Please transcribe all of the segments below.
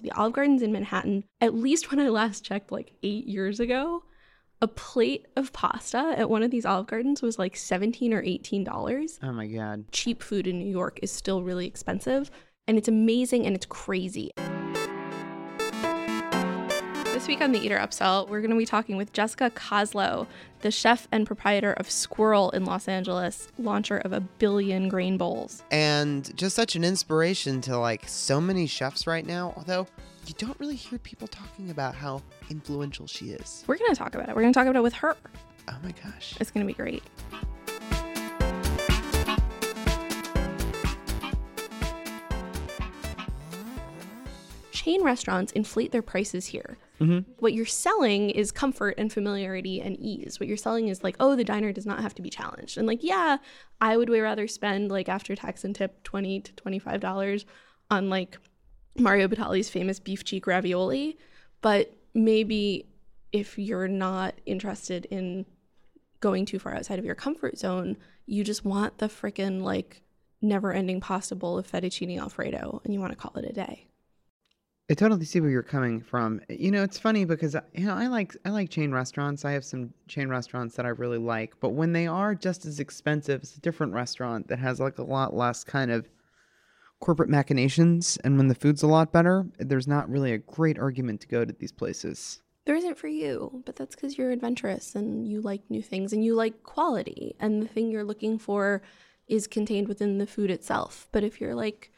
The Olive Gardens in Manhattan, at least when I last checked like eight years ago, a plate of pasta at one of these Olive Gardens was like 17 or $18. Oh my god. Cheap food in New York is still really expensive, and it's amazing and it's crazy. This week on the Eater Upsell, we're going to be talking with Jessica Koslow, the chef and proprietor of Sqirl in Los Angeles, launcher of a billion grain bowls. And just such an inspiration to like so many chefs right now, although you don't really hear people talking about how influential she is. We're going to talk about it. We're going to talk about it with her. Oh my gosh. It's going to be great. Chain restaurants inflate their prices here. Mm-hmm. What you're selling is comfort and familiarity and ease. What you're selling is like, oh, the diner does not have to be challenged. And like, yeah, I would way rather spend like after tax and tip twenty to twenty five dollars on like Mario Batali's famous beef cheek ravioli. But maybe if you're not interested in going too far outside of your comfort zone, you just want the freaking like never ending pasta bowl of fettuccine alfredo and you want to call it a day. I totally see where you're coming from. Eh, you know, it's funny because uh, you know I like I like chain restaurants. I have some chain restaurants that I really like, but when they are just as expensive as a different restaurant that has like a lot less kind of corporate machinations, and when the food's a lot better, there's not really a great argument to go to these places. There isn't for you, but that's because you're adventurous and you like new things and you like quality, and the thing you're looking for is contained within the food itself. But if you're like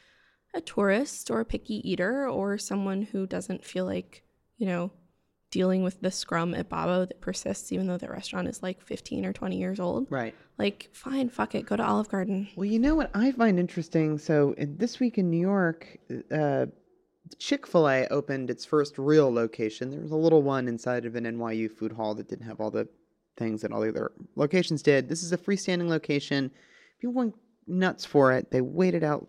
a tourist or a picky eater or someone who doesn't feel like, you know, dealing with the scrum at Babbo that persists even though the restaurant is like 15 or 20 years old. Right. Like, fine, fuck it, go to Olive Garden. Well, you know what I find interesting? So, in, this week in New York, uh, Chick fil A opened its first real location. There was a little one inside of an NYU food hall that didn't have all the things that all the other locations did. This is a freestanding location. People went nuts for it. They waited out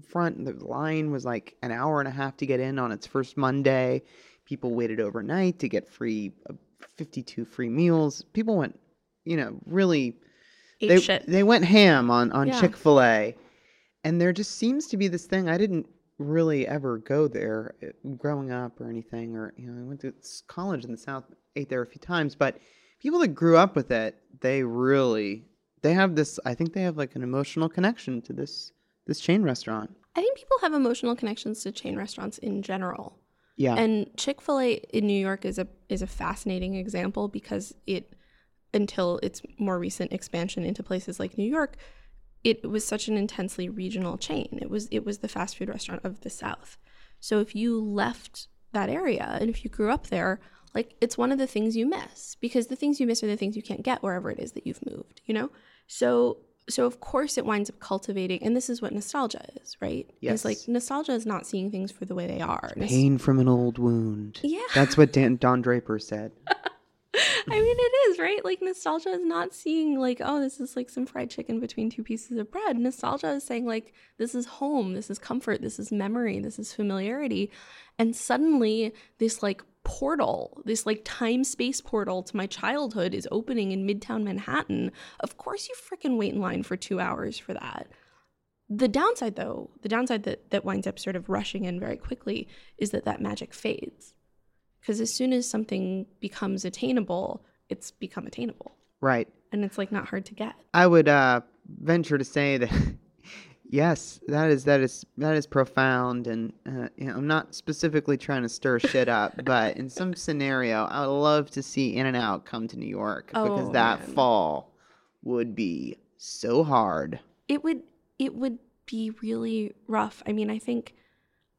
front. The line was like an hour and a half to get in on its first Monday. People waited overnight to get free, uh, 52 free meals. People went, you know, really. They, shit. they went ham on, on Yeah. Chick fil A. And there just seems to be this thing. I didn't really ever go there uh, growing up or anything. Or, you know, I went to college in the South, ate there a few times. But people that grew up with it, they really. They have this. I think they have like an emotional connection to this this chain restaurant. I think people have emotional connections to chain restaurants in general. Yeah. And Chick-fil-A in New York is a is a fascinating example because it until its more recent expansion into places like New York, it was such an intensely regional chain. It was it was the fast food restaurant of the South. So if you left that area and if you grew up there, like it's one of the things you miss because the things you miss are the things you can't get wherever it is that you've moved, you know? So so of course it winds up cultivating and this is what nostalgia is, right? Yes. It's like nostalgia is not seeing things for the way they are. Nos- Pain from an old wound. Yeah. That's what Dan, Don Draper said. I mean, it is, right? Like, nostalgia is not seeing, like, oh, this is like some fried chicken between two pieces of bread. Nostalgia is saying, like, this is home, this is comfort, this is memory, this is familiarity. And suddenly, this, like, portal, this, like, time space portal to my childhood is opening in Midtown Manhattan. Of course, you freaking wait in line for two hours for that. The downside, though, the downside that, that winds up sort of rushing in very quickly is that that magic fades. Because as soon as something becomes attainable, it's become attainable. Right. And it's like not hard to get. I would uh, venture to say that yes, that is that is that is profound, and uh, you know, I'm not specifically trying to stir shit up, but in some scenario, I would love to see In and Out come to New York because Oh, that man. fall would be so hard. It would it would be really rough. I mean, I think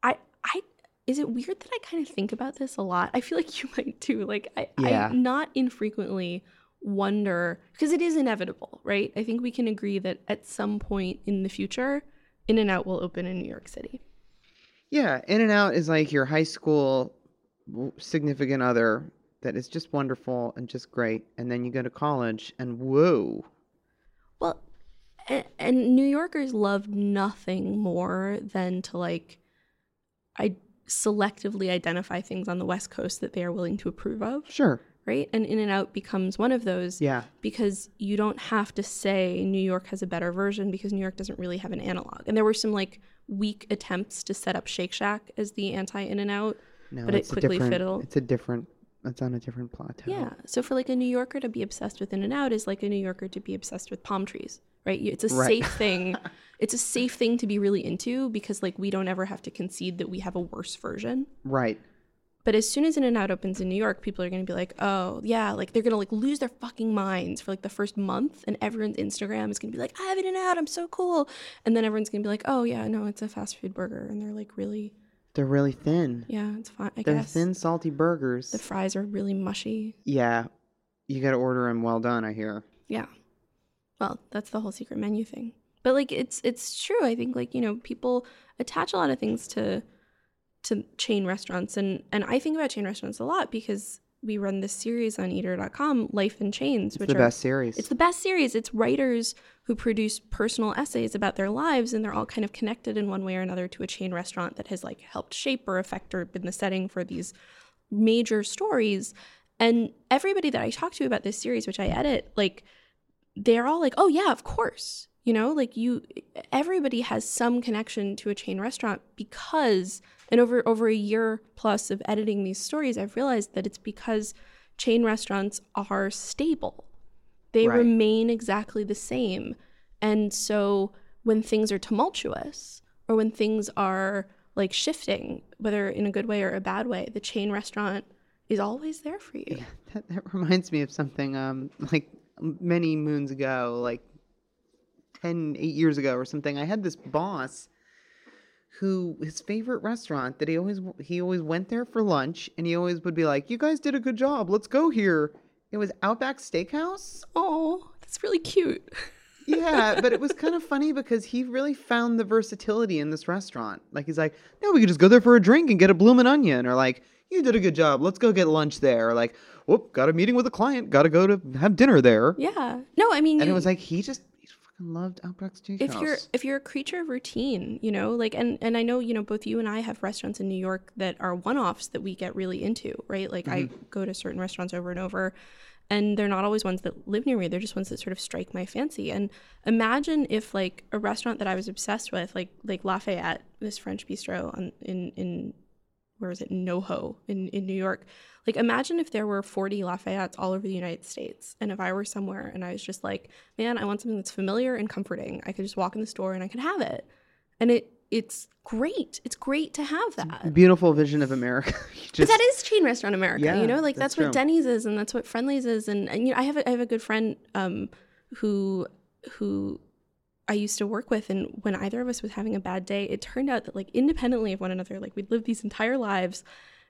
I I is it weird that I kind of think about this a lot? I feel like you might too. Like I, Yeah. I not infrequently wonder because it is inevitable, right? I think we can agree that at some point in the future, In and Out will open in New York City. Yeah, In and Out is like your high school significant other that is just wonderful and just great, and then you go to college and whoa, Well, and, and New Yorkers love nothing more than to like, I selectively identify things on the West Coast that they are willing to approve of, sure, right? And In and Out becomes one of those yeah, because you don't have to say New York has a better version because New York doesn't really have an analog. And there were some like weak attempts to set up Shake Shack as the anti In and Out. No, But it quickly fiddled. It's a different. It's on a different plateau. Yeah. So for like a New Yorker to be obsessed with In and Out is like a New Yorker to be obsessed with palm trees, right? It's a Right. safe thing. It's a safe thing to be really into because like we don't ever have to concede that we have a worse version. Right. But as soon as In and Out opens in New York, people are going to be like, "Oh, yeah, like they're going to like lose their fucking minds for like the first month and everyone's Instagram is going to be like, "I have In and Out, I'm so cool." And then everyone's going to be like, "Oh, yeah, no, it's a fast food burger." And they're like really, They're really thin. yeah, it's fine, I They're guess. thin, salty burgers. The fries are really mushy. yeah. You got to order them well done. I hear. Yeah. Well, that's the whole secret menu thing. But like it's it's true. I think like, you know, people attach a lot of things to to chain restaurants and and I think about chain restaurants a lot because we run this series on eater.com, Life in Chains, It's which the are best series. it's the best series. It's writers who produce personal essays about their lives, and they're all kind of connected in one way or another to a chain restaurant that has like helped shape or affect or been the setting for these major stories. And everybody that I talk to about this series, which I edit, like they're all like, "Oh yeah, of course." You know, like you everybody has some connection to a chain restaurant because and over over a year plus of editing these stories, I've realized that it's because chain restaurants are stable. They Right. remain exactly the same. And so when things are tumultuous or when things are like shifting, whether in a good way or a bad way, the chain restaurant is always there for you. That, that reminds me of something um like many moons ago, like 10, 8 years ago or something. I had this boss who his favorite restaurant that he always he always went there for lunch and he always would be like, "You guys did a good job. Let's go here." It was Outback Steakhouse. Oh, that's really cute. Yeah, but it was kind of funny because he really found the versatility in this restaurant. Like he's like, "No, we could just go there for a drink and get a bloomin' onion," or like, "You did a good job. Let's go get lunch there." Or like, "Whoop, got a meeting with a client. Got to go to have dinner there." Yeah. No, I mean, And it was like he just fucking loved Outback Steakhouse. if you're if you're a creature of routine you know like and and i know you know both you and i have restaurants in new york that are one-offs that we get really into right? Like i mm-hmm. go to certain restaurants over and over and they're not always ones that live near me. They're just ones that sort of strike my fancy. And imagine if like a restaurant that i was obsessed with like like lafayette this french bistro on in in where is it? Noho in in new york. Like imagine if there were 40 lafayettes all over the united states and if i were somewhere and i was just like man i want something that's familiar and comforting. I could just walk in the store and i could have it. And it it's great. It's great to have that. beautiful vision of America. You but that is chain restaurant America, Yeah, you know, like that's that's, what true. Denny's is, and that's what Friendly's is, and, and you know, I have a, I have a good friend um, who who I used to work with, and when either of us was having a bad day, it turned out that like independently of one another, like we'd lived these entire lives,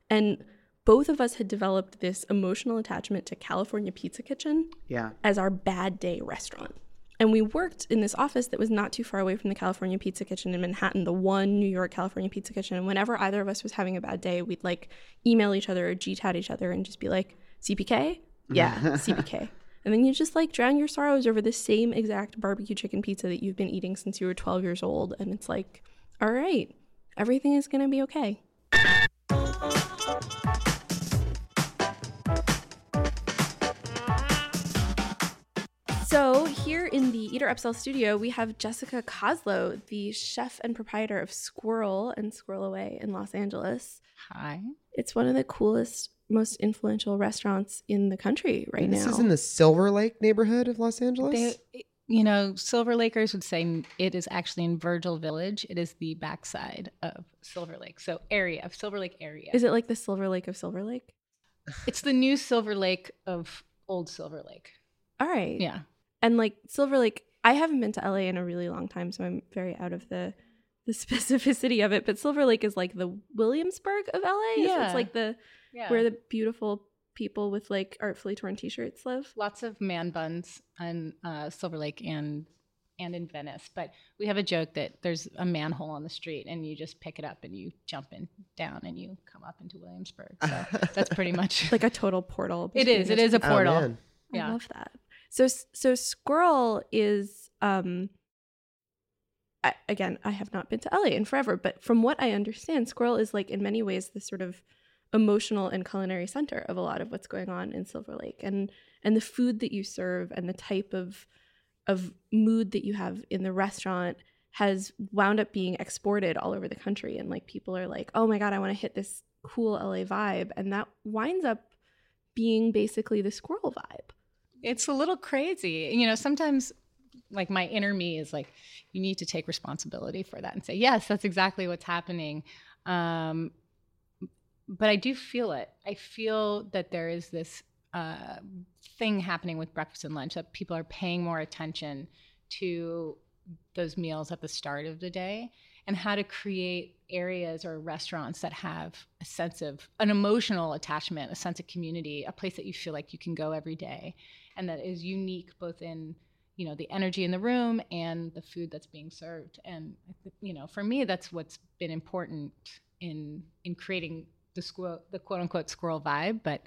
and both of us had developed this emotional attachment to California Pizza Kitchen yeah. as our bad day restaurant. And we worked in this office that was not too far away from the California Pizza Kitchen in Manhattan, the one New York California Pizza Kitchen. And whenever either of us was having a bad day, we'd like email each other or G-tat each other and just be like, CPK? Yeah, CPK. And then you just like drown your sorrows over the same exact barbecue chicken pizza that you've been eating since you were 12 years old. And it's like, all right, everything is going to be okay. So, here in the Eater Upsell studio, we have Jessica Koslow, the chef and proprietor of Sqirl and Sqirl Away in Los Angeles. Hi. It's one of the coolest, most influential restaurants in the country right And this now. is in the Silver Lake neighborhood of Los Angeles. They, you know, Silver Lakers would say it is actually in Virgil Village. It is the backside of Silver Lake. So area of Silver Lake area. is it like the Silver Lake of Silver Lake? it's the new Silver Lake of old Silver Lake. All right. Yeah. And like Silver Lake, I haven't been to LA in a really long time, so I'm very out of the the specificity of it. But Silver Lake is like the Williamsburg of LA. So Yeah. it's like the Yeah. where the beautiful people with like artfully torn t-shirts live. lots of man buns on uh, Silver Lake and and in Venice. But we have a joke that there's a manhole on the street and you just pick it up and you jump in down and you come up into Williamsburg. So that's pretty much Like a total portal. it between is. the It is a two. Oh, portal. man. I love that. So so Sqirl is um I, again, I have not been to LA in forever, but from what I understand, Sqirl is like in many ways the sort of emotional and culinary center of a lot of what's going on in Silver Lake. And and the food that you serve and the type of of mood that you have in the restaurant has wound up being exported all over the country and like people are like oh my god i want to hit this cool la vibe and that winds up being basically the sqirl vibe it's a little crazy. You know, sometimes like my inner me is like, you need to take responsibility for that and say, yes, that's exactly what's happening. Um, but I do feel it. I feel that there is this uh, thing happening with breakfast and lunch that people are paying more attention to those meals at the start of the day and how to create areas or restaurants that have a sense of an emotional attachment, a sense of community, a place that you feel like you can go every day and that is unique both in you know the energy in the room and the food that's being served. And you know for me that's what's been important in in creating the sqirl the quote unquote sqirl vibe. But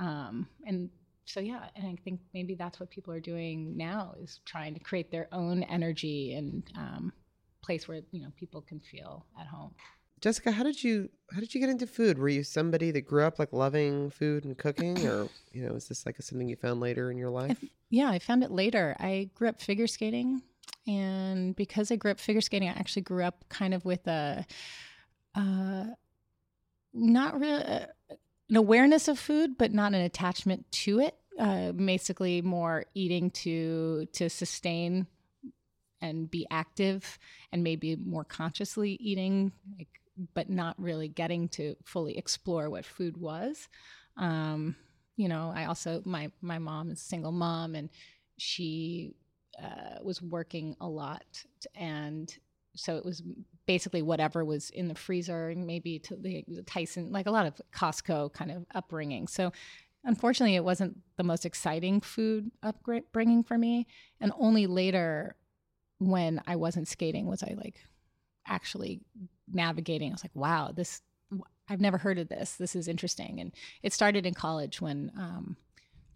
um and so yeah and i think maybe that's what people are doing now is trying to create their own energy and um, place where you know people can feel at home Jessica, how did you how did you get into food? Were you somebody that grew up like loving food and cooking, or you know, is this like a, something you found later in your life? I, yeah, I found it later. I grew up figure skating, and because I grew up figure skating, I actually grew up kind of with a, uh, not really uh, an awareness of food, but not an attachment to it. Uh, basically, more eating to to sustain and be active, and maybe more consciously eating like but not really getting to fully explore what food was. Um, you know, I also my my mom is a single mom, and she uh, was working a lot, and so it was basically whatever was in the freezer, and maybe to the, the Tyson, like a lot of Costco kind of upbringing. So unfortunately, it wasn't the most exciting food upbringing for me, and only later when I wasn't skating was I like actually navigating. I was like, wow, this I've never heard of this. This is interesting. And it started in college when um,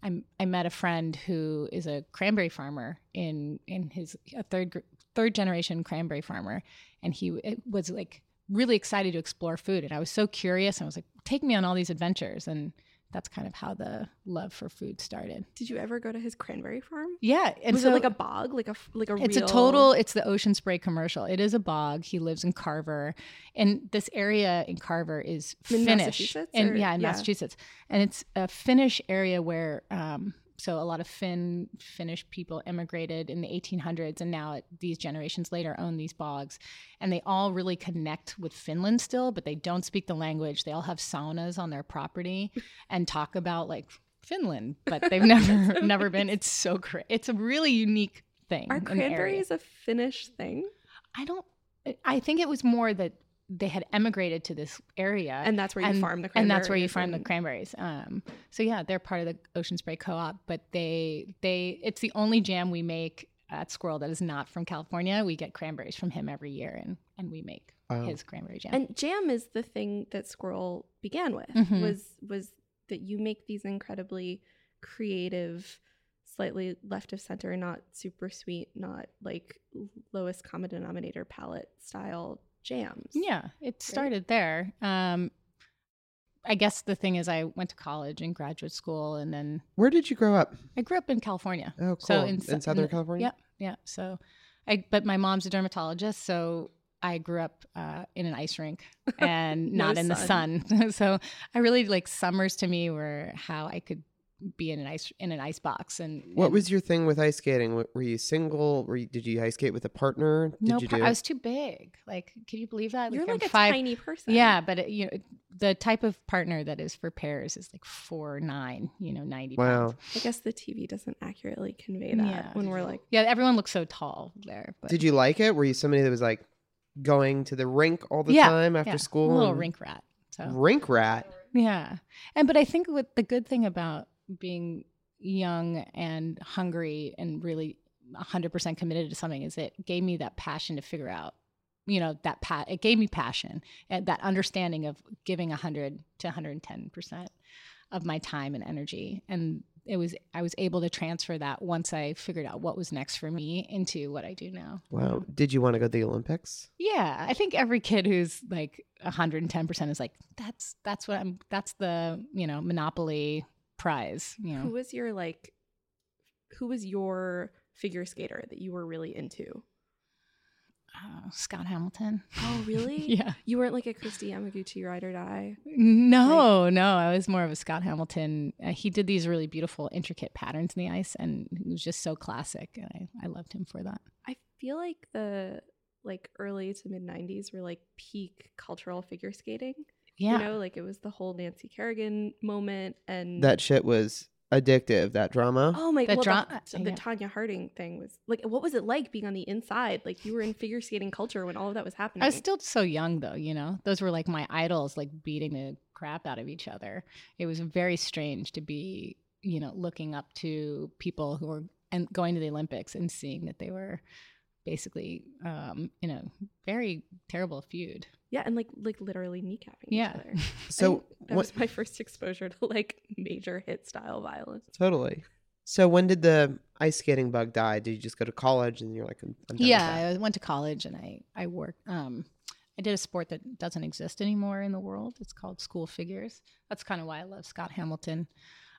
I, I met a friend who is a cranberry farmer in in his a third third generation cranberry farmer, and he was like really excited to explore food. And I was so curious. And I was like, take me on all these adventures. And that's kind of how the love for food started. Did you ever go to his cranberry farm? Yeah, and was so, it like a bog, like a like a? It's real... a total. It's the Ocean Spray commercial. It is a bog. He lives in Carver, and this area in Carver is in Finnish, and yeah, in yeah. Massachusetts, and it's a Finnish area where um, so a lot of Finn Finnish people immigrated in the 1800s, and now these generations later own these bogs, and they all really connect with Finland still, but they don't speak the language. They all have saunas on their property and talk about like Finland, but they've never never been. It's so great. It's a really unique thing. Are cranberries a Finnish thing? I don't. I think it was more that they had emigrated to this area, and that's where you and, farm the cranberries. And that's where you farm the cranberries. Um, so yeah, they're part of the Ocean Spray Co-op, but they they it's the only jam we make at Sqirl that is not from California. We get cranberries from him every year, and and we make wow. his cranberry jam. And jam is the thing that Sqirl began with. Mm-hmm. Was was that you make these incredibly creative slightly left of center, not super sweet, not like lowest common denominator palette style jams. Yeah, it started right? there. Um, I guess the thing is, I went to college and graduate school, and then where did you grow up? I grew up in California. Oh, cool. So in, in Southern in, California. Yeah, yeah. So, I but my mom's a dermatologist, so I grew up uh, in an ice rink and no not in sun. the sun. so I really like summers to me were how I could be in an ice in an ice box and what and was your thing with ice skating? Were you single? Were you, did you ice skate with a partner? Did no you do i was too big. Like can you believe that? You're I'm like a five, tiny person. yeah but it, you know the type of partner that is for pairs is like four nine you know 90 wow. pounds. I guess the TV doesn't accurately convey that Yeah. when we're like, yeah everyone looks so tall there but did you like it? Were you somebody that was like going to the rink all the Yeah, time after yeah, school a little and- rink rat so. Rink rat? Yeah. And but I think what the good thing about being young and hungry and really 100% committed to something is it gave me that passion to figure out you know that pat it gave me passion and that understanding of giving 100 to 110% of my time and energy. And it was I was able to transfer that once I figured out what was next for me into what I do now. wow. Did you want to go to the olympics? Yeah, I think every kid who's like 110% is like that's that's what I'm that's the, you know, monopoly prize, you who was your like, who was your figure skater that you were really into? uh, Scott Hamilton. Oh, really? yeah. You weren't like a Kristi Yamaguchi ride or die. No, no, I was more of a Scott Hamilton. Uh, he did these really beautiful, intricate patterns in the ice, and he was just so classic. And I, I loved him for that. I feel like the like early to mid 90s were like peak cultural figure skating. Yeah. You know, like it was the whole Nancy Kerrigan moment and That shit was addictive. That drama. Oh my The well, dra- the, the yeah. Tonya Harding thing was like what was it like being on the inside? Like you were in figure skating culture when all of that was happening. I was still so young though, you know. Those were like my idols, like beating the crap out of each other. It was very strange to be, you know, looking up to people who were and going to the Olympics and seeing that they were basically um, in a very terrible feud. yeah, and like like literally kneecapping Yeah. each other. So And that what? was my first exposure to like major hit style violence. Totally. So when did the ice skating bug die? Did you just go to college and you're like, I'm, I'm yeah. I went to college and I I worked. Um, I did a sport that doesn't exist anymore in the world. It's called school figures. That's kind of why I love Scott Hamilton.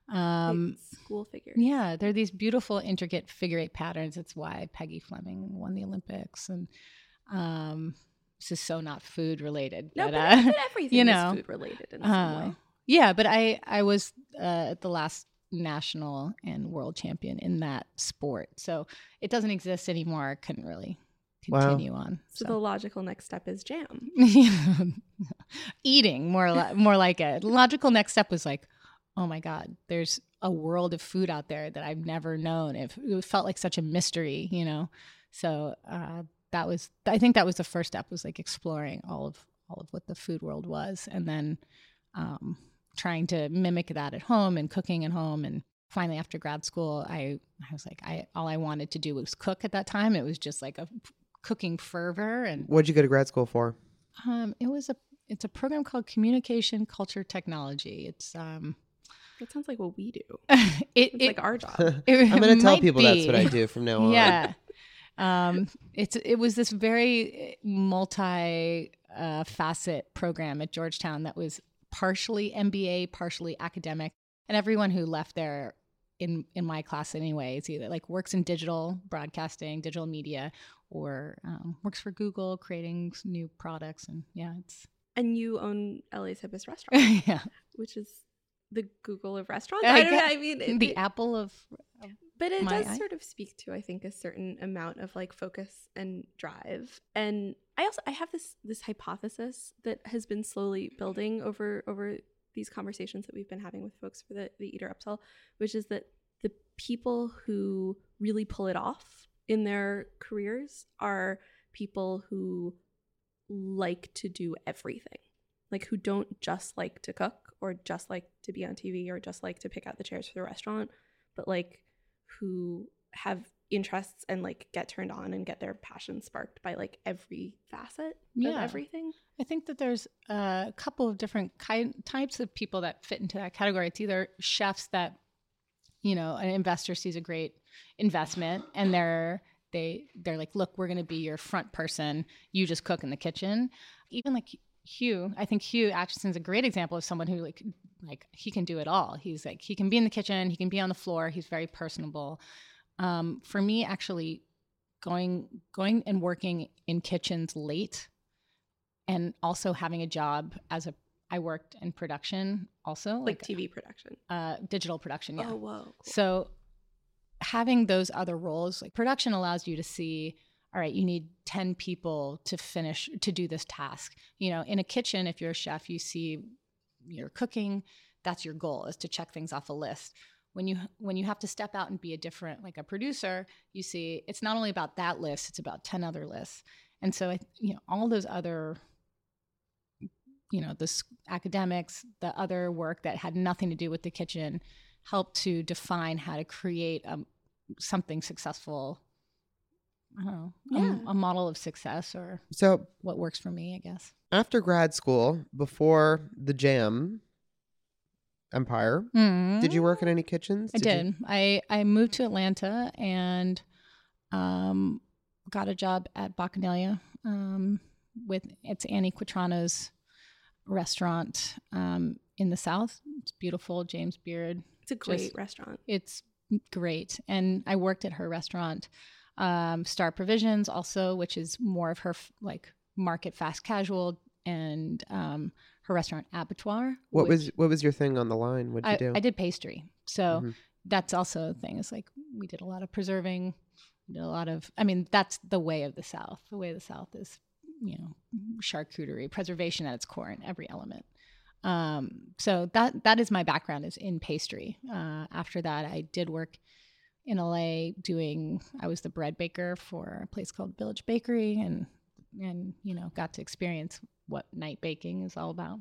Um, Like, school figures. Yeah, they're these beautiful, intricate figure eight patterns. It's why Peggy Fleming won the Olympics. And um, this is so not food related. No, but, but, uh, but everything you is know, food related in some uh, way. yeah, but I I was uh, at the last national and world champion in that sport, so it doesn't exist anymore. I couldn't really Wow. continue on. So, So, the logical next step is jam. eating more li- more like it. Logical next step was like, oh my god, there's a world of food out there that I've never known. It, it felt like such a mystery, you know. So uh, that was, I think that was the first step was like exploring all of all of what the food world was, and then um, trying to mimic that at home and cooking at home. And finally, after grad school, I I was like, I all I wanted to do was cook at that time. It was just like a cooking fervor and What'd you go to grad school for? um, it was a it's a program called Communication Culture Technology. It's um, That sounds like what we do. it, It's it, like our job. it I'm going to tell might people that's what I do from now on. Yeah, um, it's it was this very multi uh, facet program at Georgetown that was partially MBA, partially academic, and everyone who left there. In, in my class anyway, it's either like works in digital broadcasting, digital media, or um, works for Google creating new products. And yeah, it's And you own LA's hippest restaurant, yeah, which is the Google of restaurants. I I, don't know. I mean, it, the it- apple of but it does eye. sort of speak to, I think, a certain amount of like focus and drive. And I also I have this this hypothesis that has been slowly building over over these conversations that we've been having with folks for the the Eater Upsell, which is that the people who really pull it off in their careers are people who like to do everything. Like who don't just like to cook or just like to be on TV or just like to pick out the chairs for the restaurant, but like who have interests and like get turned on and get their passion sparked by like every facet of everything. I think that there's a couple of different ki- types of people that fit into that category. It's either chefs that, you know, an investor sees a great investment and they're they they're like, look, we're going to be your front person. You just cook in the kitchen. Even like Hugh, I think Hugh Acheson's a great example of someone who like like he can do it all. He's like he can be in the kitchen, he can be on the floor. He's very personable. Um, for me, actually, going going and working in kitchens late and also having a job as a I worked in production also Like, TV production. uh digital production yeah Oh whoa. cool. so having those other roles like production allows you to see all right you need 10 people to finish to do this task. You know in a kitchen if you're a chef you see you're cooking that's your goal is to check things off a list. When you when you have to step out and be a different like a producer you see it's not only about that list it's about 10 other lists. And so I, you know all those other you know the academics the other work that had nothing to do with the kitchen helped to define how to create um, something successful I don't know, a- Yeah. a, model of success or So what works for me, I guess. after grad school, before the jam empire, did you work in any kitchens? I you- did. I I moved to Atlanta and um, got a job at Bacchanalia um, with it's Annie Quatrano's restaurant um, in the South. It's beautiful, James Beard. It's a great Just- restaurant. It's great, and I worked at her restaurant Um, Star Provisions also, which is more of her f- like market fast casual, and um, her restaurant Abattoir. What was what was your thing on the line? What'd you do? I did pastry, so Mhm. that's also a thing. It's like we did a lot of preserving, we did a lot of. I mean, that's the way of the South. The way of the South is, you know, charcuterie, preservation at its core in every element. Um, so that that is my background is in pastry. Uh, after that, I did work in LA doing. I was the bread baker for a place called Village Bakery, and and you know got to experience what night baking is all about.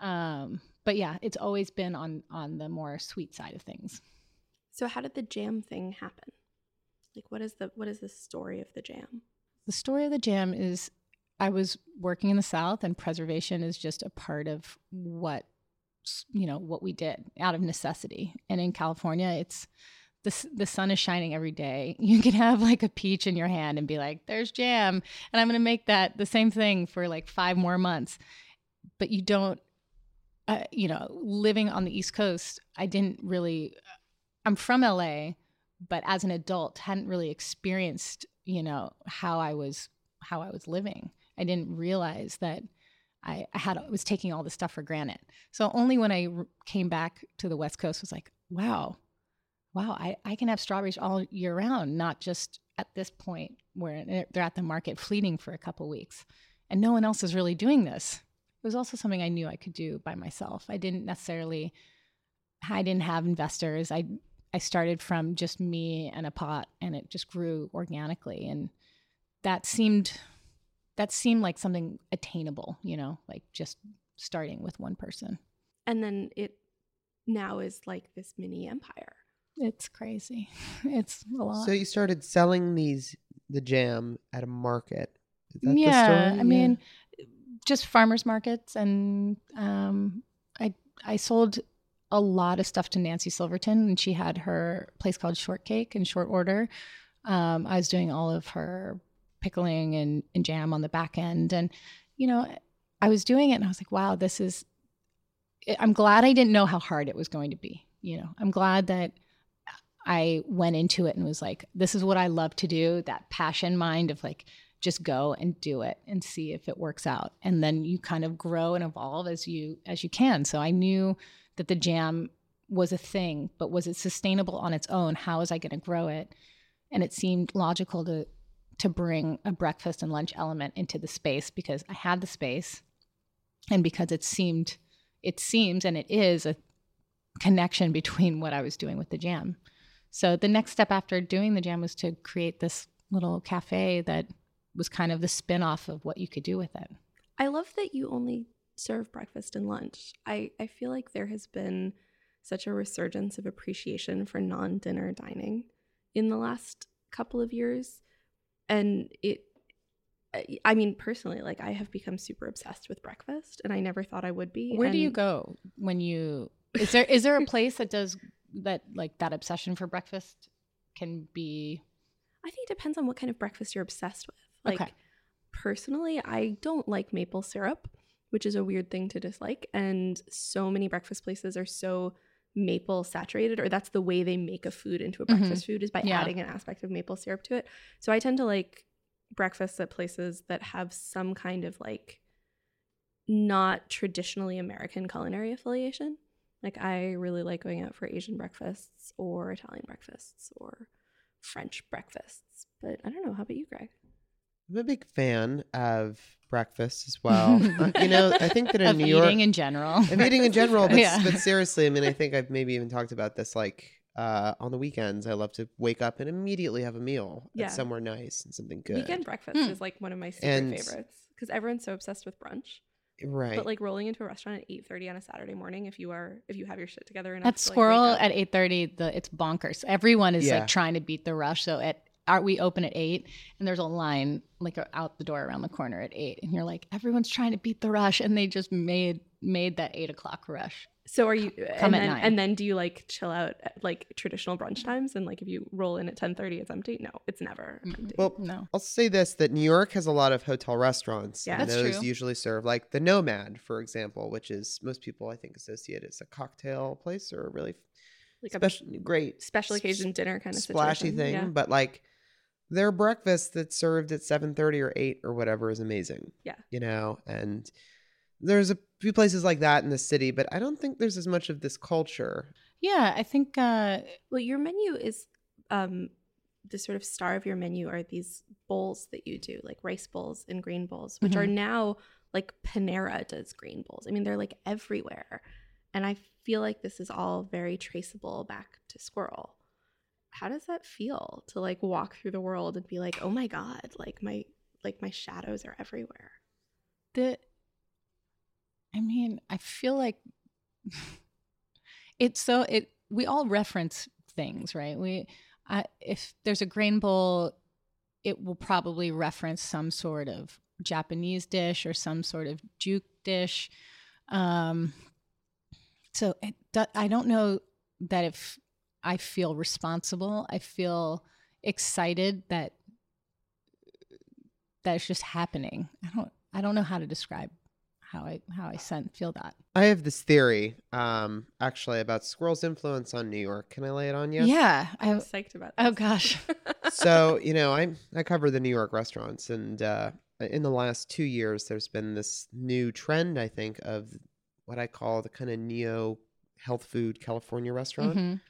Um, but yeah, it's always been on on the more sweet side of things. So how did the jam thing happen? Like what is the what is the story of the jam? The story of the jam is I was working in the South, and preservation is just a part of what you know what we did out of necessity. And in California, it's the the sun is shining every day. You can have like a peach in your hand and be like, "There's jam," and I'm going to make that the same thing for like five more months. But you don't, uh, you know, living on the East Coast, I didn't really. I'm from LA, but as an adult, hadn't really experienced, you know, how I was how I was living. I didn't realize that I, I had was taking all this stuff for granted. So only when I came back to the West Coast was like, wow, wow, I, I can have strawberries all year round, not just at this point where they're- at the market fleeting for a couple weeks, and no one else is really doing this. It was also something I knew I could do by myself. I didn't necessarily, I didn't have investors. I I started from just me and a pot, and it just grew organically, and that seemed that seemed like something attainable, you know, like just starting with one person. And then it now is like this mini empire. It's crazy. It's a lot. So you started selling these the jam at a market. Is that the yeah? I mean, just farmers markets, and um, I I sold a lot of stuff to Nancy Silverton, and she had her place called Shortcake in short order. Um, I was doing all of her pickling and, and jam on the back end, and you know, I was doing it, and I was like, wow, this is. I'm glad I didn't know how hard it was going to be. You know, I'm glad that I went into it and was like, this is what I love to do. That passion mind of like, just go and do it and see if it works out. And then you kind of grow and evolve as you as you can. So I knew that the jam was a thing, but was it sustainable on its own? How was I going to grow it? And it seemed logical to to bring a breakfast and lunch element into the space because I had the space and because it seemed it seems and it is a connection between what I was doing with the jam. So the next step after doing the jam was to create this little cafe that was kind of the spin-off of what you could do with it. I love that you only serve breakfast and lunch. I, I feel like there has been such a resurgence of appreciation for non dinner dining in the last couple of years. And it, I- I mean, personally, like I have become super obsessed with breakfast and I never thought I would be. Where do you go when you is there is there a place that does that like that obsession for breakfast can be I think it depends on what kind of breakfast you're obsessed with. Like, Okay. personally, I don't like maple syrup, which is a weird thing to dislike. And so many breakfast places are so maple saturated, or that's the way they make a food into a Mhm. breakfast food is by Yeah. adding an aspect of maple syrup to it. So I tend to like breakfasts at places that have some kind of like not traditionally American culinary affiliation. Like I really like going out for Asian breakfasts or Italian breakfasts or French breakfasts. But I don't know. How about you, Greg? I'm a big fan of breakfast as well. Uh, you know, I think that in of New eating York, in general. of eating in general, but, Yeah. but seriously, I mean, I think I've maybe even talked about this. Like uh, on the weekends, I love to wake up and immediately have a meal Yeah. at somewhere nice and something good. Weekend breakfast Hmm. is like one of my secret And- favorites because everyone's so obsessed with brunch. Right? But like rolling into a restaurant at eight thirty on a Saturday morning, if you are if you have your shit together enough At to, Sqirl up- at eight thirty, the it's bonkers. Everyone is Yeah. like trying to beat the rush. So at our, we open at eight, and there's a line like out the door around the corner at eight, and you're like, everyone's trying to beat the rush, and they just made made that eight o'clock rush. So are you uh, Come and at then nine. and then do you like chill out at like traditional brunch times and like if you roll in at ten thirty it's empty? No, it's never empty. well, No, I'll say this: that New York has a lot of hotel restaurants. Yeah. and That's those true. usually serve like the Nomad, for example, which is most people I think associate as a cocktail place or a really like a special, great special s- occasion dinner kind of splashy situation. thing. Yeah. But like their breakfast that's served at 7:30 or 8 or whatever is amazing. Yeah. You know, and there's a few places like that in the city, but I don't think there's as much of this culture. Yeah, I think uh, Well, your menu is um the sort of star of your menu are these bowls that you do, like rice bowls and green bowls, which are Mhm. now like Panera does green bowls. I mean, they're like everywhere. And I feel like this is all very traceable back to sqirl. How does that feel to like walk through the world and be like, "Oh my god, like my like my shadows are everywhere." the I mean, I feel like it's so it we all reference things, right? We if there's a grain bowl, it will probably reference some sort of Japanese dish or some sort of juke dish. Um, so it, I don't know that if I feel responsible, I feel excited that that it's just happening. I don't I don't know how to describe how I how I sen- feel that. I have this theory, um, actually, about sqirl's influence on New York. Can I lay it on you? Yeah. I, I'm psyched about oh gosh. so you know i i cover the new york restaurants and uh in the last two years there's been this new trend i think of what i call the kind of neo health food california restaurant Mhm.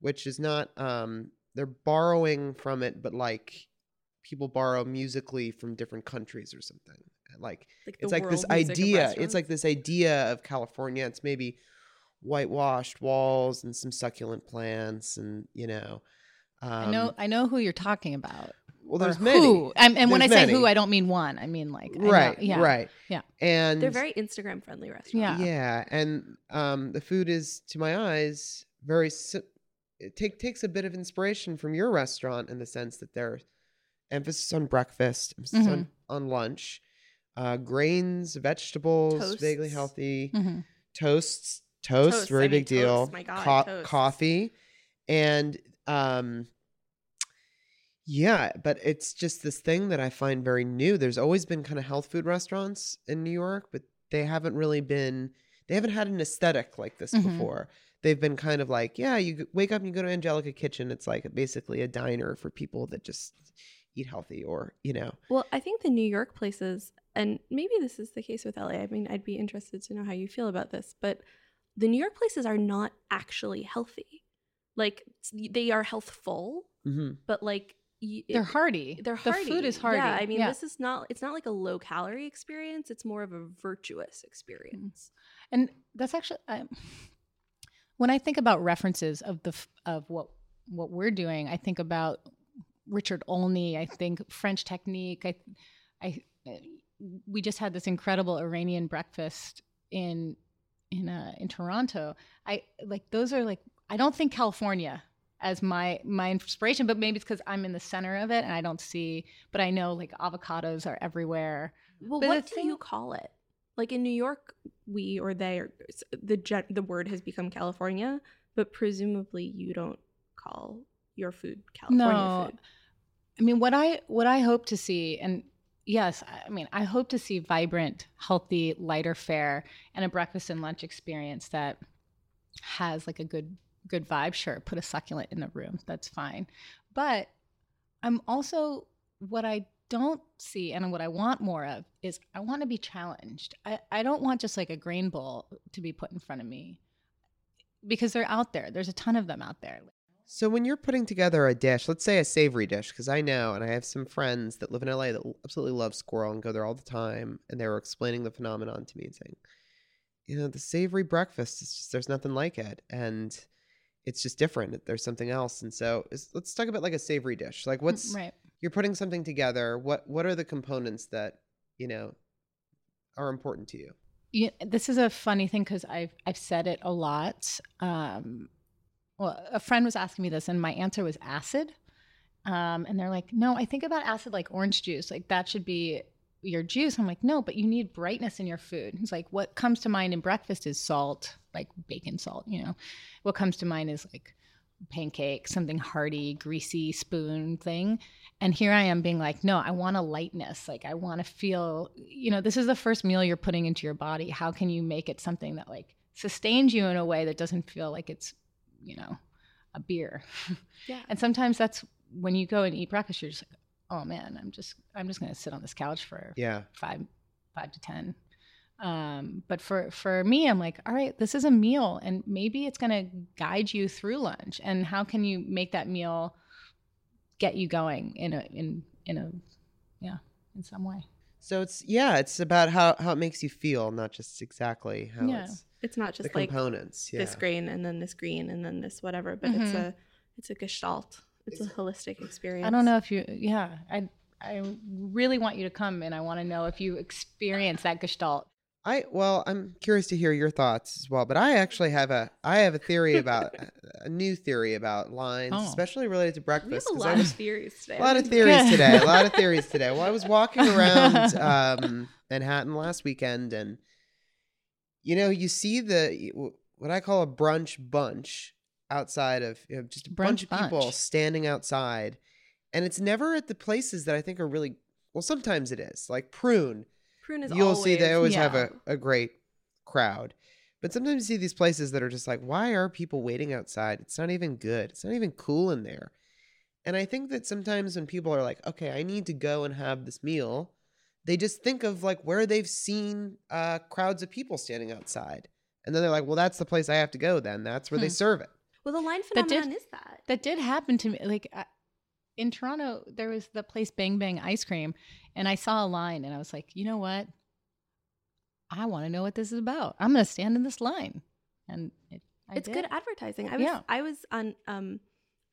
which is not um they're borrowing from it but like people borrow musically from different countries or something like Like it's like this world music of idea it's like this idea of california it's maybe whitewashed walls and some succulent plants and you know um, I know I know who you're talking about. well there's many Who. And, and when I There's say who, I don't mean one. I mean like right yeah. right Yeah. and They're very Instagram friendly restaurants. Yeah. yeah and um the food is to my eyes very si- it take, takes a bit of inspiration from your restaurant in the sense that there's emphasis on breakfast emphasis Mm-hmm. on lunch uh grains vegetables vaguely Toasts. healthy. Mhm. toasts toast Toast, very I mean, big deal. toast, God, Co- coffee. And um yeah but it's just this thing that i find very new. There's always been kind of health food restaurants in new york but they haven't really been they haven't had an aesthetic like this Mhm. before. They've been kind of like yeah you wake up and you go to angelica kitchen. It's like basically a diner for people that just eat healthy or you know Well, I think the New York places, and maybe this is the case with LA. I mean, I'd be interested to know how you feel about this, but the New York places are not actually healthy. Like they are healthful, hmm but like y- They're it- hardy. They're The food is hardy. Yeah, I mean, Yeah. this is not. It's not like a low calorie experience. It's more of a virtuous experience. and that's actually um, when I think about references of the of what what we're doing, I think about Richard Olney. I think French technique. I, I, we just had this incredible Iranian breakfast in in uh, in Toronto. I like those are like I don't think California as my my inspiration, but maybe it's because I'm in the center of it and I don't see. But I know like avocados are everywhere. Well, But what do you call it? Like in New York, we or they or the gen- the word has become California, but presumably you don't call your food California no, food. I mean what I what I hope to see, and yes, I I mean I hope to see vibrant, healthy, lighter fare and a breakfast and lunch experience that has like a good good vibe. Sure, put a succulent in the room, that's fine. But I'm also what I don't see and what I want more of is I want to be challenged. I, I don't want just like a grain bowl to be put in front of me because they're out there. There's a ton of them out there. So when you're putting together a dish, let's say a savory dish, because I know, and I have some friends that live in LA that absolutely love sqirl and go there all the time, and they were explaining the phenomenon to me and saying, you know, the savory breakfast is just there's nothing like it, and it's just different. There's something else, and so let's talk about like a savory dish. Like, what's Mm, right? you're putting something together? What what are the components that you know are important to you? you, this is a funny thing because I've I've said it a lot. Um, well, a friend was asking me this, and my answer was acid. Um, and they're like, "No, I think about acid like orange juice. Like that should be your juice." I'm like, "No, but you need brightness in your food." He's like, "What comes to mind in breakfast is salt, like bacon salt. You know, what comes to mind is like pancake, something hearty, greasy spoon thing." And here I am being like, no, I want a lightness. Like I want to feel, you know, this is the first meal you're putting into your body. How can you make it something that like sustains you in a way that doesn't feel like it's, you know, a beer? Yeah. And sometimes that's when you go and eat breakfast, you're just like, oh man, I'm just I'm just gonna sit on this couch for Yeah. five five to ten. Um, but for for me, I'm like, all right, this is a meal, and maybe it's gonna guide you through lunch. And how can you make that meal get you going in a in in a yeah in some way? So it's yeah, it's about how how it makes you feel, not just exactly how Yeah. it's It's not the just like components. Yeah. this grain and then this green and then this whatever, but it's Mhm. a it's a gestalt. It's a holistic experience. I don't know if you yeah I I really want you to come, and I want to know if you experience that gestalt. I well, I'm curious to hear your thoughts as well. But I actually have a I have a theory about a new theory about lines, Oh. especially related to We have breakfast. a 'cause lot I of theories today. a lot of theories Good. today. A lot of theories today. Well, I was walking around um, Manhattan last weekend, and you know, you see the what I call a brunch bunch outside of you know, just a bunch Brunch of people bunch. standing outside, and it's never at the places that I think are really well. Sometimes it is like Prune. Prune is You'll see they always have a, a great crowd. But sometimes you see these places that are just like, why are people waiting outside? It's not even good. It's not even cool in there. And I think that sometimes when people are like, okay, I need to go and have this meal, they just think of like where they've seen uh, crowds of people standing outside. And then they're like, well, that's the place I have to go then. That's where they Hmm. serve it. Well, the line That did- phenomenon is that. That did happen to me. Like I, in Toronto, there was the place Bang Bang Ice Cream, and I saw a line, and I was like, you know what? I want to know what this is about. I'm going to stand in this line, and it, I it's did. good advertising. I was Yeah. I was on um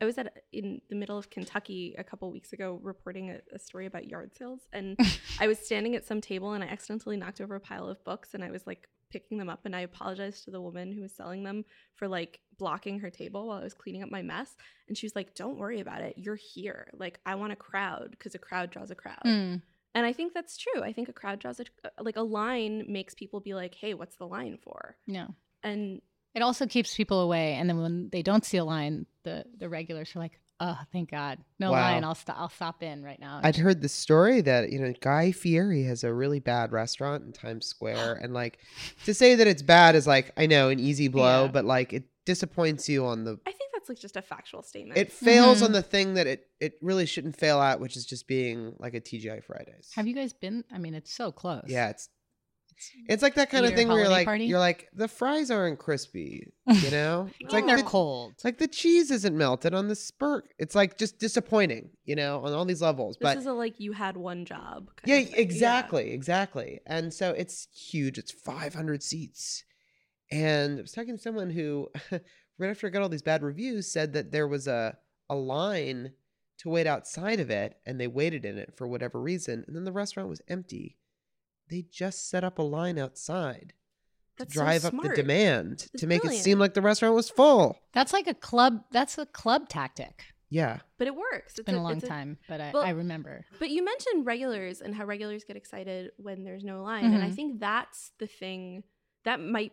I was at in the middle of Kentucky a couple weeks ago reporting a, a story about yard sales and I was standing at some table and I accidentally knocked over a pile of books and I was like picking them up and I apologized to the woman who was selling them for like blocking her table while I was cleaning up my mess and she was like don't worry about it. You're here. Like I want a crowd because a crowd draws a crowd. Mm. and I think that's true. I think a crowd draws a like a line makes people be like hey what's the line for? No. and It also keeps people away, and then when they don't see a line, the the regulars are like, "Oh, thank God, no Wow. line. I'll stop. I'll stop in right now." I'd heard the story that you know Guy Fieri has a really bad restaurant in Times Square, and like to say that it's bad is like I know an easy blow, Yeah. but like it disappoints you on the. I think that's like just a factual statement. It fails Mhm. on the thing that it it really shouldn't fail at, which is just being like a TGI Fridays. Have you guys been? I mean, it's so close. Yeah, it's It's, it's like that kind of thing where you're like party? you're like the fries aren't crispy, you know. It's like they're the, cold. it's like the cheese isn't melted on the spurt. It's like just disappointing, you know, on all these levels. this but is a like you had one job. Yeah, of thing. exactly, exactly. And so it's huge. It's 500 seats. And I was talking to someone who, right after I got all these bad reviews, said that there was a a line to wait outside of it, and they waited in it for whatever reason, and then the restaurant was empty. They just set up a line outside That's to so drive up the smart. demand to That's make it seem like the restaurant was full. That's like a club. That's a club tactic. Yeah. But it works. It's been a long it's time, but I, well, I remember. But you mentioned regulars and how regulars get excited when there's no line, and I Mhm. think that's the thing that might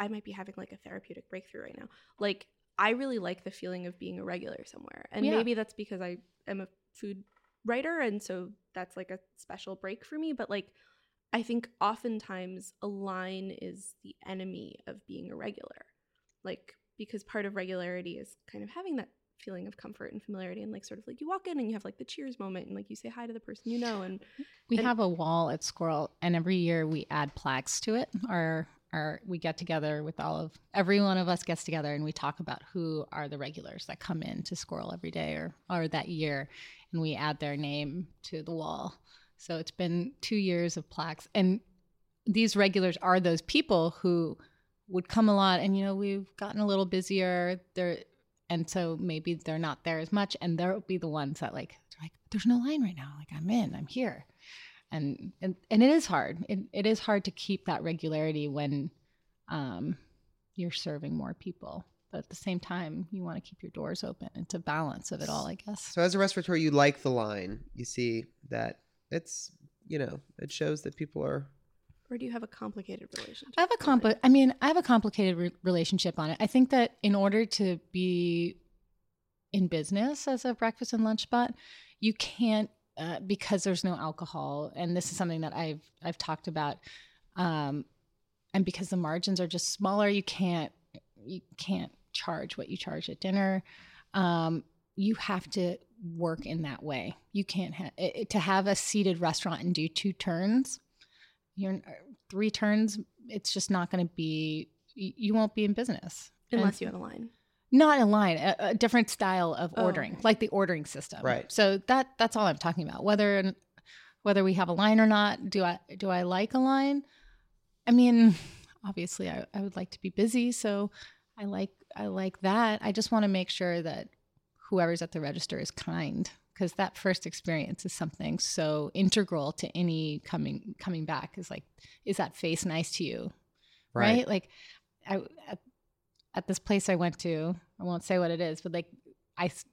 I might be having like a therapeutic breakthrough right now. Like I really like the feeling of being a regular somewhere, and Yeah. maybe that's because I am a food writer, and so that's like a special break for me. But like I think oftentimes a line is the enemy of being a regular, like because part of regularity is kind of having that feeling of comfort and familiarity and like sort of like you walk in and you have like the cheers moment and like you say hi to the person you know and We And- have a wall at Sqirl, and every year we add plaques to it. Our our we get together with all of every one of us gets together, and we talk about who are the regulars that come in to Sqirl every day or or that year, and we add their name to the wall. So it's been two years of plaques, and these regulars are those people who would come a lot, and you know we've gotten a little busier. They're and so maybe they're not there as much, and they'll be the ones that like like there's no line right now. Like I'm in, I'm here and and, and it is hard it, it is hard to keep that regularity when um, you're serving more people but at the same time you want to keep your doors open it's a balance of it all i guess So as a restaurateur, you like the line. You see that it's, you know, it shows that people are or do you have a complicated relationship i have a with compli- i mean i have a complicated re- relationship on it. I think that in order to be in business as a breakfast and lunch spot you can't uh, because there's no alcohol and this is something that i've i've talked about um, and because the margins are just smaller you can't you can't charge what you charge at dinner. Um, you have to work in that way. You can't have to have a seated restaurant and do two turns. You're er, three turns. It's just not going to be. You won't be in business unless and you have a line. Not a line, a, a different style of Oh, ordering, okay. like the ordering system. Right. So that that's all I'm talking about. Whether whether we have a line or not, do I do I like a line? I mean, obviously, I, I would like to be busy, so I like I like that. I just want to make sure that whoever's at the register is kind because that first experience is something so integral to any coming coming back is like is that face nice to you? Right, like i at, at this place i went to i won't say what it is but like i s-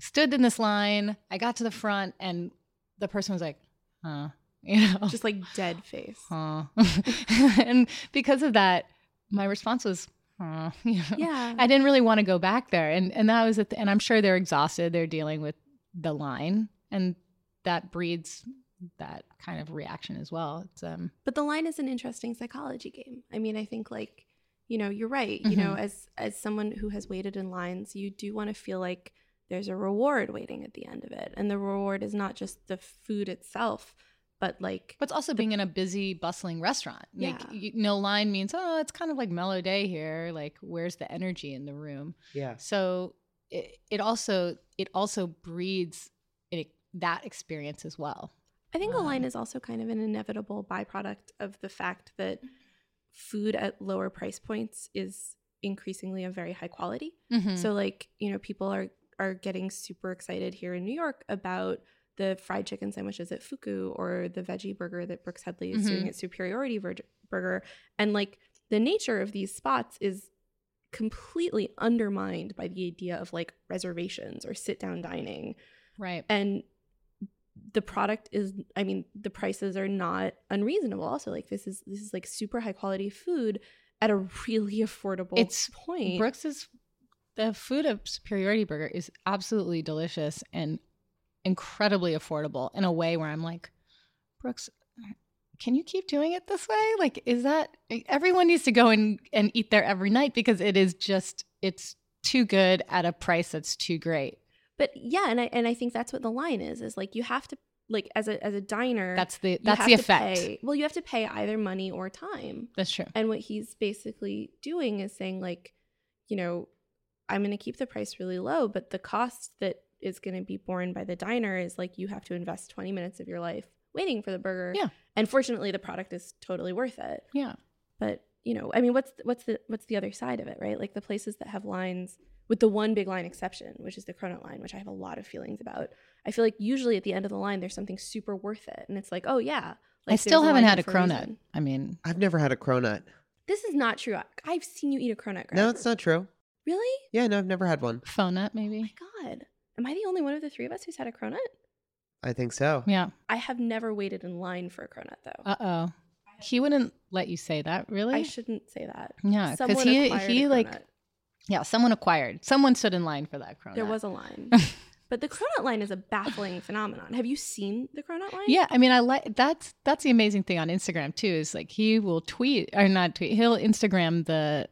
stood in this line i got to the front and the person was like huh you know? Just like dead face. huh. And because of that my response was huh you know Yeah. I didn't really want to go back there, and and that was it. And I'm sure they're exhausted. They're dealing with the line, and that breeds that kind of reaction as well. It's um but the line is an interesting psychology game. I mean, I think like, you know, you're right. You know, as as someone who has waited in lines, you do want to feel like there's a reward waiting at the end of it. And the reward is not just the food itself, but like but it's also being in a busy, bustling restaurant. Like Yeah. you, no line means oh, it's kind of like mellow day here. Like where's the energy in the room? Yeah. So it, it also it also breeds it, that experience as well. I think a line Um, is also kind of an inevitable byproduct of the fact that food at lower price points is increasingly of very high quality. Mm-hmm. So like, you know, people are are getting super excited here in New York about the fried chicken sandwiches at Fuku or the veggie burger that Brooks Headley is doing Mhm. at Superiority Vir- Burger. And like the nature of these spots is completely undermined by the idea of like reservations or sit down dining. right. And the product is I mean, the prices are not unreasonable. Also, like this is this is like super high quality food at a really affordable It's point. Brooks's the food of Superiority Burger is absolutely delicious and incredibly affordable in a way where I'm like, Brooks, can you keep doing it this way? Like, is that everyone needs to go and, and eat there every night because it is just it's too good at a price that's too great. But yeah, and I and I think that's what the line is. Is like you have to like as a as a diner. That's the that's the effect. pay- well, you have to pay either money or time. That's true. And what he's basically doing is saying like, you know, I'm going to keep the price really low, but the cost that is going to be borne by the diner is like you have to invest 20 minutes of your life waiting for the burger. Yeah. And fortunately, the product is totally worth it. Yeah. But you know, I mean, what's what's the what's the other side of it, right? Like the places that have lines with the one big line exception, which is the cronut line, which I have a lot of feelings about. I feel like usually at the end of the line, there's something super worth it, and it's like, oh yeah, like I still haven't line had a cronut. reason. I mean, I've never had a cronut. This is not true. I- I've seen you eat a cronut. Greg. No, it's not true. Really? Yeah, no, I've never had one. phone nut Oh my maybe. god, am I the only one of the three of us who's had a cronut? I think so. Yeah. I have never waited in line for a cronut though. Uh oh. He wouldn't let you say that, really? I shouldn't say that. yeah, because he he a like yeah, someone acquired. Someone stood in line for that cronut. there was a line, but the cronut line is a baffling phenomenon. Have you seen the cronut line? Yeah, I mean, I like that's that's the amazing thing on Instagram too. Is like he will tweet or not tweet. He'll Instagram the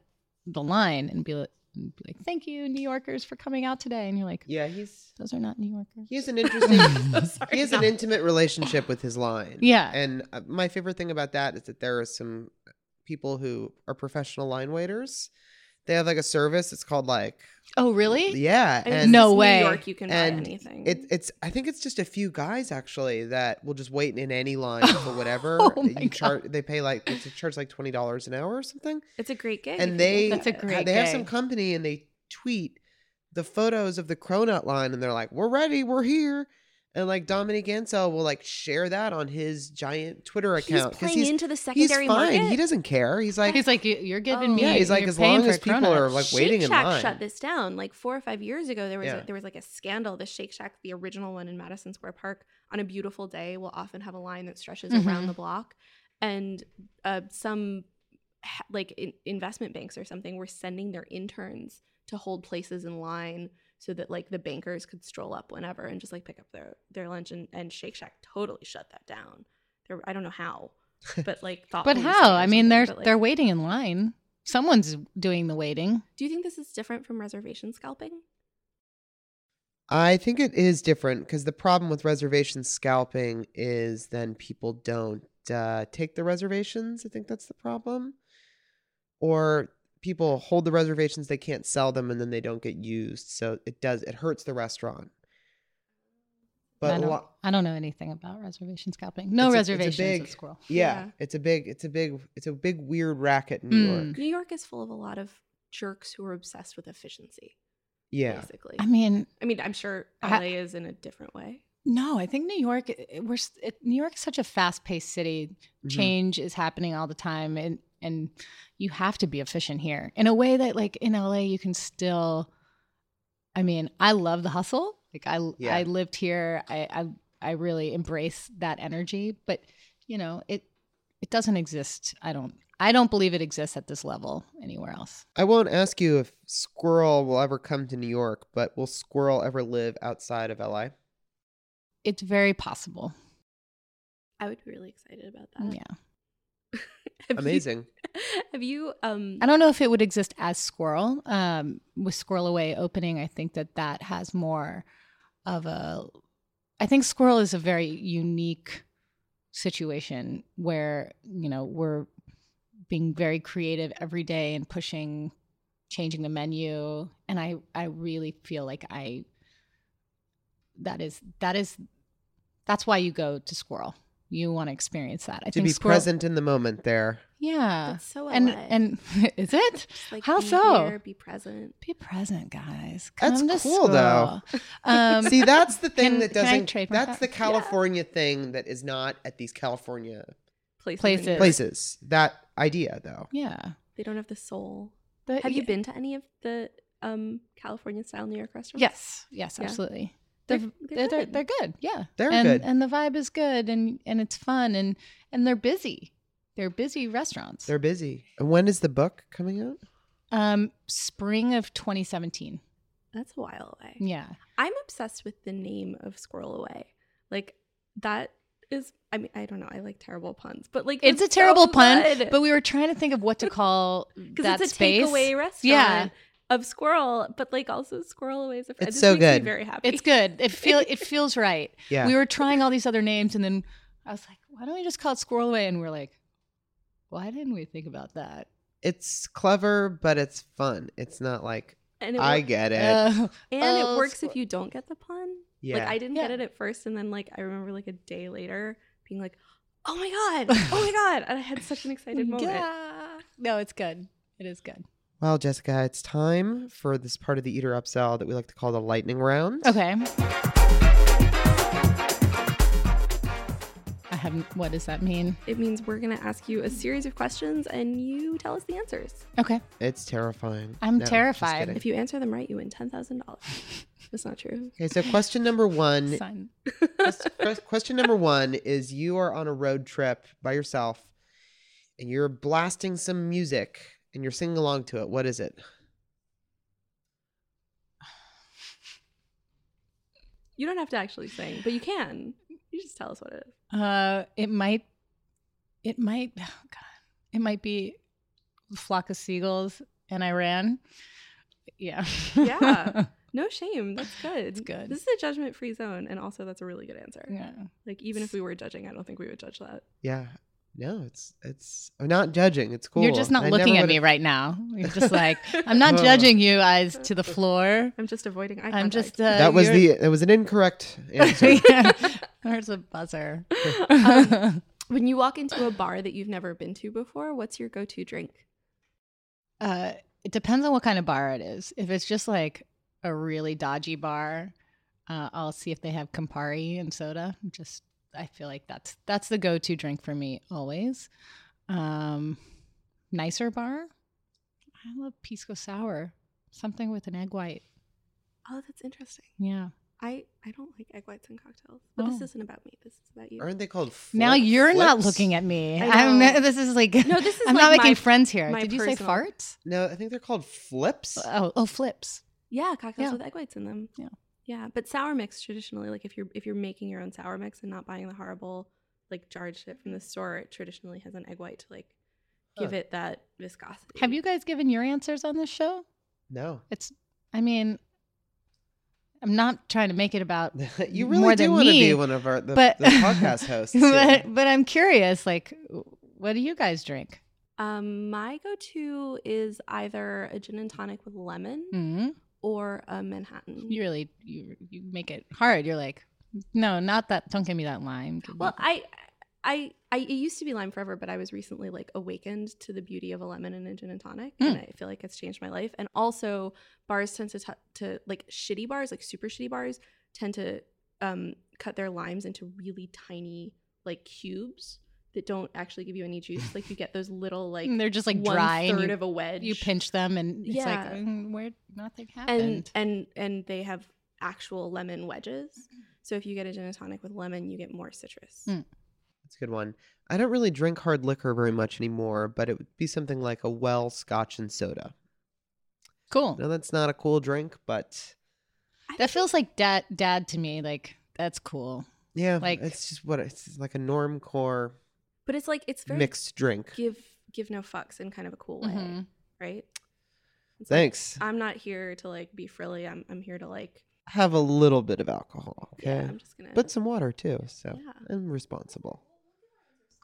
the line and be like, and be like "Thank you, New Yorkers, for coming out today." And you're like, Yeah, he's "Those are not New Yorkers." he has an interesting Sorry, he has no. an intimate relationship with his line. Yeah. And uh, my favorite thing about that is that there are some people who are professional line waiters. They have like a service. It's called like Oh, really? yeah, I and No it's New way. York, you can buy And anything. It, it's I think it's just a few guys actually that will just wait in any line for whatever. Oh my you char- they pay like they charge like twenty dollars an hour or something. It's a great gig. and they That's a great they have some company and they tweet the photos of the cronut line and they're like, "We're ready, we're here." And like Dominique Ansel will like share that on his giant Twitter account. He's account playing he's into the secondary he's fine. market. He doesn't care. He's like He's like, "You- "You're giving Oh. me." Yeah, he's like, as long as people are, cronut." like, Shake waiting in Shack line. shut this down like four or five years ago. There was Yeah. a, there was like a scandal. The Shake Shack, the original one in Madison Square Park, on a beautiful day, will often have a line that stretches around Mhm. the block, and uh, some like in- investment banks or something were sending their interns to hold places in line so that like the bankers could stroll up whenever and just like pick up their their lunch and, and Shake Shack totally shut that down. There, I don't know how, but like thought. But how? I mean, they're but, like- they're waiting in line. Someone's doing the waiting. Do you think this is different from reservation scalping? I think it is different because the problem with reservation scalping is then people don't uh, take the reservations. I think that's the problem. Or people hold the reservations, they can't sell them, and then they don't get used. So it does, it hurts the restaurant. I But a don't, lot, I don't know anything about reservation scalping. No It's a- it's a reservations big- at Sqirl. yeah, Yeah. it's a big, it's a big, it's a big weird racket in New Mm. York. New York is full of a lot of jerks who are obsessed with efficiency. Yeah. Basically. I mean, I mean, I'm sure I- LA is in a different way. no, I think New York. it- We're it, New York is such a fast-paced city. Mhm. Change is happening all the time, and and you have to be efficient here in a way that, like in LA, you can still. I mean, I love the hustle. Like I, Yeah. I lived here. I, I, I really embrace that energy. But you know, it, it doesn't exist. I don't. I don't believe it exists at this level anywhere else. I won't ask you if Sqirl will ever come to New York, but will Sqirl ever live outside of LA? It's very possible. I would be really excited about that. Yeah. Have you- Amazing. have you um I don't know if it would exist as Sqirl. Um, with Sqirl Away opening, I think that that has more of a. I think Sqirl is a very unique situation where you know we're being very creative every day and pushing, changing the menu, and I I really feel like I. That is that is, that's why you go to Sqirl. You want to experience that. I to think be Sqirl, present in the moment there. Yeah, that's so LA. and and is it? Like, how be so? here, be present. Be present, guys. That's Come to cool, though. Um, See, that's the thing can- that doesn't. That's that? the California thing that is not at these California Places. Places. Places. That idea, though. yeah. They don't have the soul. The- Have you been to any of the um California style New York restaurants? Yes. Yes. Yeah. Absolutely. They're- They're, they're they're, they're, good. they're good. Yeah. They're and, good. And the vibe is good and, and it's fun and, and they're busy. They're busy restaurants. They're busy. And when is the book coming out? um, spring of 2017. That's a while away. Yeah. I'm obsessed with the name of Sqirl Away. Like that is I mean, I don't know, I like terrible puns, but like It's a so terrible pun, good. but we were trying to think of what to call that it's a space. takeaway restaurant Yeah. Of sqirl, but like also squirrel away is a friend. It's This so makes me good. very happy. It's good. It feel it feels right. Yeah. We were trying all these other names, and then I was like, "Why don't we just call it Sqirl Away?" And we're like, "Why didn't we think about that?" it's clever, but it's fun. It's not like and it I works, get it. Uh, and oh, it works squir- if you don't get the pun. yeah. Like I didn't get it at first, and then like I remember like a day later being like, "Oh my god! Oh my god!" And I had such an excited moment. Yeah. No, it's good. It is good. Well, Jessica, it's time for this part of the eater upsell that we like to call the lightning round. Okay. I haven't. What does that mean? It means we're gonna ask you a series of questions, and you tell us the answers. Okay. It's terrifying. I'm No, just terrified. kidding. If you answer them right, you win ten thousand dollars. That's not true. Okay, so question number one Son. Quest- quest- question number one is you are on a road trip by yourself and you're blasting some music and you're singing along to it. What is it? You don't have to actually sing, but you can. You just tell us what it is. Uh, it might. It might. Oh God. It might be flock of seagulls and I ran. Yeah. Yeah. No shame. That's good. It's good. This is a judgment-free zone, and also that's a really good answer. yeah. Like even if we were judging, I don't think we would judge that. Yeah. No, it's it's I'm not judging. It's cool. You're just not I looking at me right now. You're just like, I'm not Oh. judging you eyes to the floor. I'm just avoiding eye I'm just. Uh, That was you're- the it was an incorrect answer. yeah. There's a buzzer. Um, when you walk into a bar that you've never been to before, what's your go-to drink? uh, it depends on what kind of bar it is. If it's just like a really dodgy bar, uh, I'll see if they have Campari and soda. Just I feel like that's that's the go-to drink for me always. Um, nicer bar, I love pisco sour, something with an egg white. Oh, that's interesting. Yeah. I I don't like egg whites in cocktails, but this Oh. isn't about me. This is about you. Aren't they called Now you're not looking at me. I I'm this is like No, this is I'm like not making my- friends here. my Did you say farts? No, I think they're called flips. Oh, oh, flips. Yeah, cocktails Yeah. with egg whites in them. Yeah. Yeah, but sour mix traditionally, like if you're if you're making your own sour mix and not buying the horrible like jarred shit from the store, it traditionally has an egg white to like give Huh. it that viscosity. Have you guys given your answers on this show? No. It's, I mean, I'm not trying to make it about you really more do than want to be one of our the, but the podcast hosts. but, but I'm curious, like, what do you guys drink? Um, my go-to is either a gin and tonic with lemon hmm or a Manhattan. You really you you make it hard. You're like, no, not that. Don't give me that lime. Give Well, I, I, I, it used to be lime forever, but I was recently like awakened to the beauty of a lemon and a gin and tonic, and Mm. I feel like it's changed my life. And also, bars tend to t- to like shitty bars, like super shitty bars, tend to um, cut their limes into really tiny like cubes that don't actually give you any juice. Like you get those little like And they're just like one dry. and third you, of a wedge. you pinch them, and it's like Yeah. mm, where nothing and happened. and and and they have actual lemon wedges. So if you get a gin and tonic with lemon, you get more citrus. Mm. That's a good one. I don't really drink hard liquor very much anymore, but it would be something like a well scotch and soda. cool. No, that's not a cool drink, but I That feels like dad dad to me. Like that's cool. yeah, Like- it's just what it's like a norm core but it's like it's very mixed drink. give give no fucks in kind of a cool way, Mhm. right? It's like, Thanks. I'm not here to like be frilly. I'm I'm here to like Have a little bit of alcohol, yeah. okay? I'm just gonna but some water too, so Yeah. I'm responsible.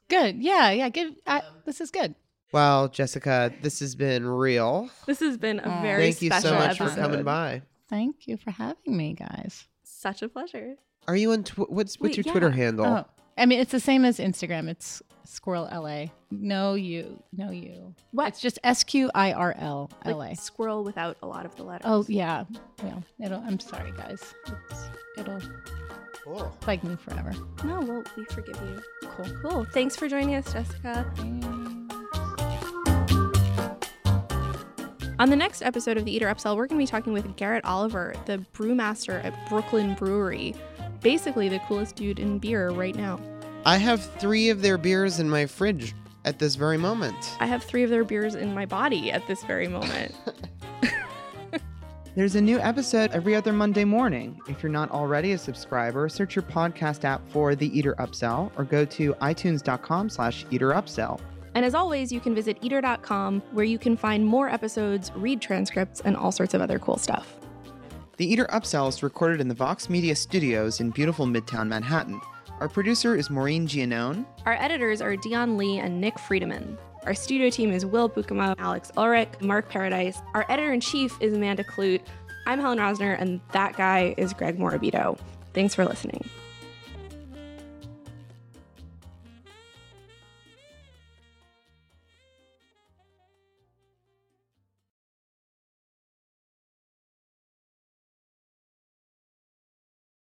Good. Yeah. Yeah. Give. I, this is good. Well, Jessica, this has been real. This has been a very Thank you special so much episode. for coming by. Thank you for having me, guys. Such a pleasure. Are you on? Tw- what's what's Wait, your Twitter handle? Oh, I mean, it's the same as Instagram. It's Sqirl LA. No you. No you. What? It's just S Q I R L Like squirrel without a lot of the letters. Oh yeah. Yeah. it'll. I'm sorry, guys. It's, it'll oh. Cool. plague me forever. no, well we forgive you. Cool. Cool. Thanks for joining us, Jessica. On the next episode of the Eater Upsell, we're going to be talking with Garrett Oliver, the brewmaster at Brooklyn Brewery. Basically, the coolest dude in beer right now. I have three of their beers in my fridge at this very moment. I have three of their beers in my body at this very moment. There's a new episode every other Monday morning. If you're not already a subscriber, search your podcast app for The Eater Upsell or go to itunes.com slash Eater Upsell. and as always, you can visit eater.com where you can find more episodes, read transcripts, and all sorts of other cool stuff. The Eater Upsell is recorded in the Vox Media Studios in beautiful Midtown Manhattan. Our producer is Maureen Gianone. Our editors are Dion Lee and Nick Friedemann. Our studio team is Will Bukema, Alex Ulrich, Mark Paradise. Our editor in chief is Amanda Kludt. I'm Helen Rosner, and that guy is Greg Morabito. Thanks for listening.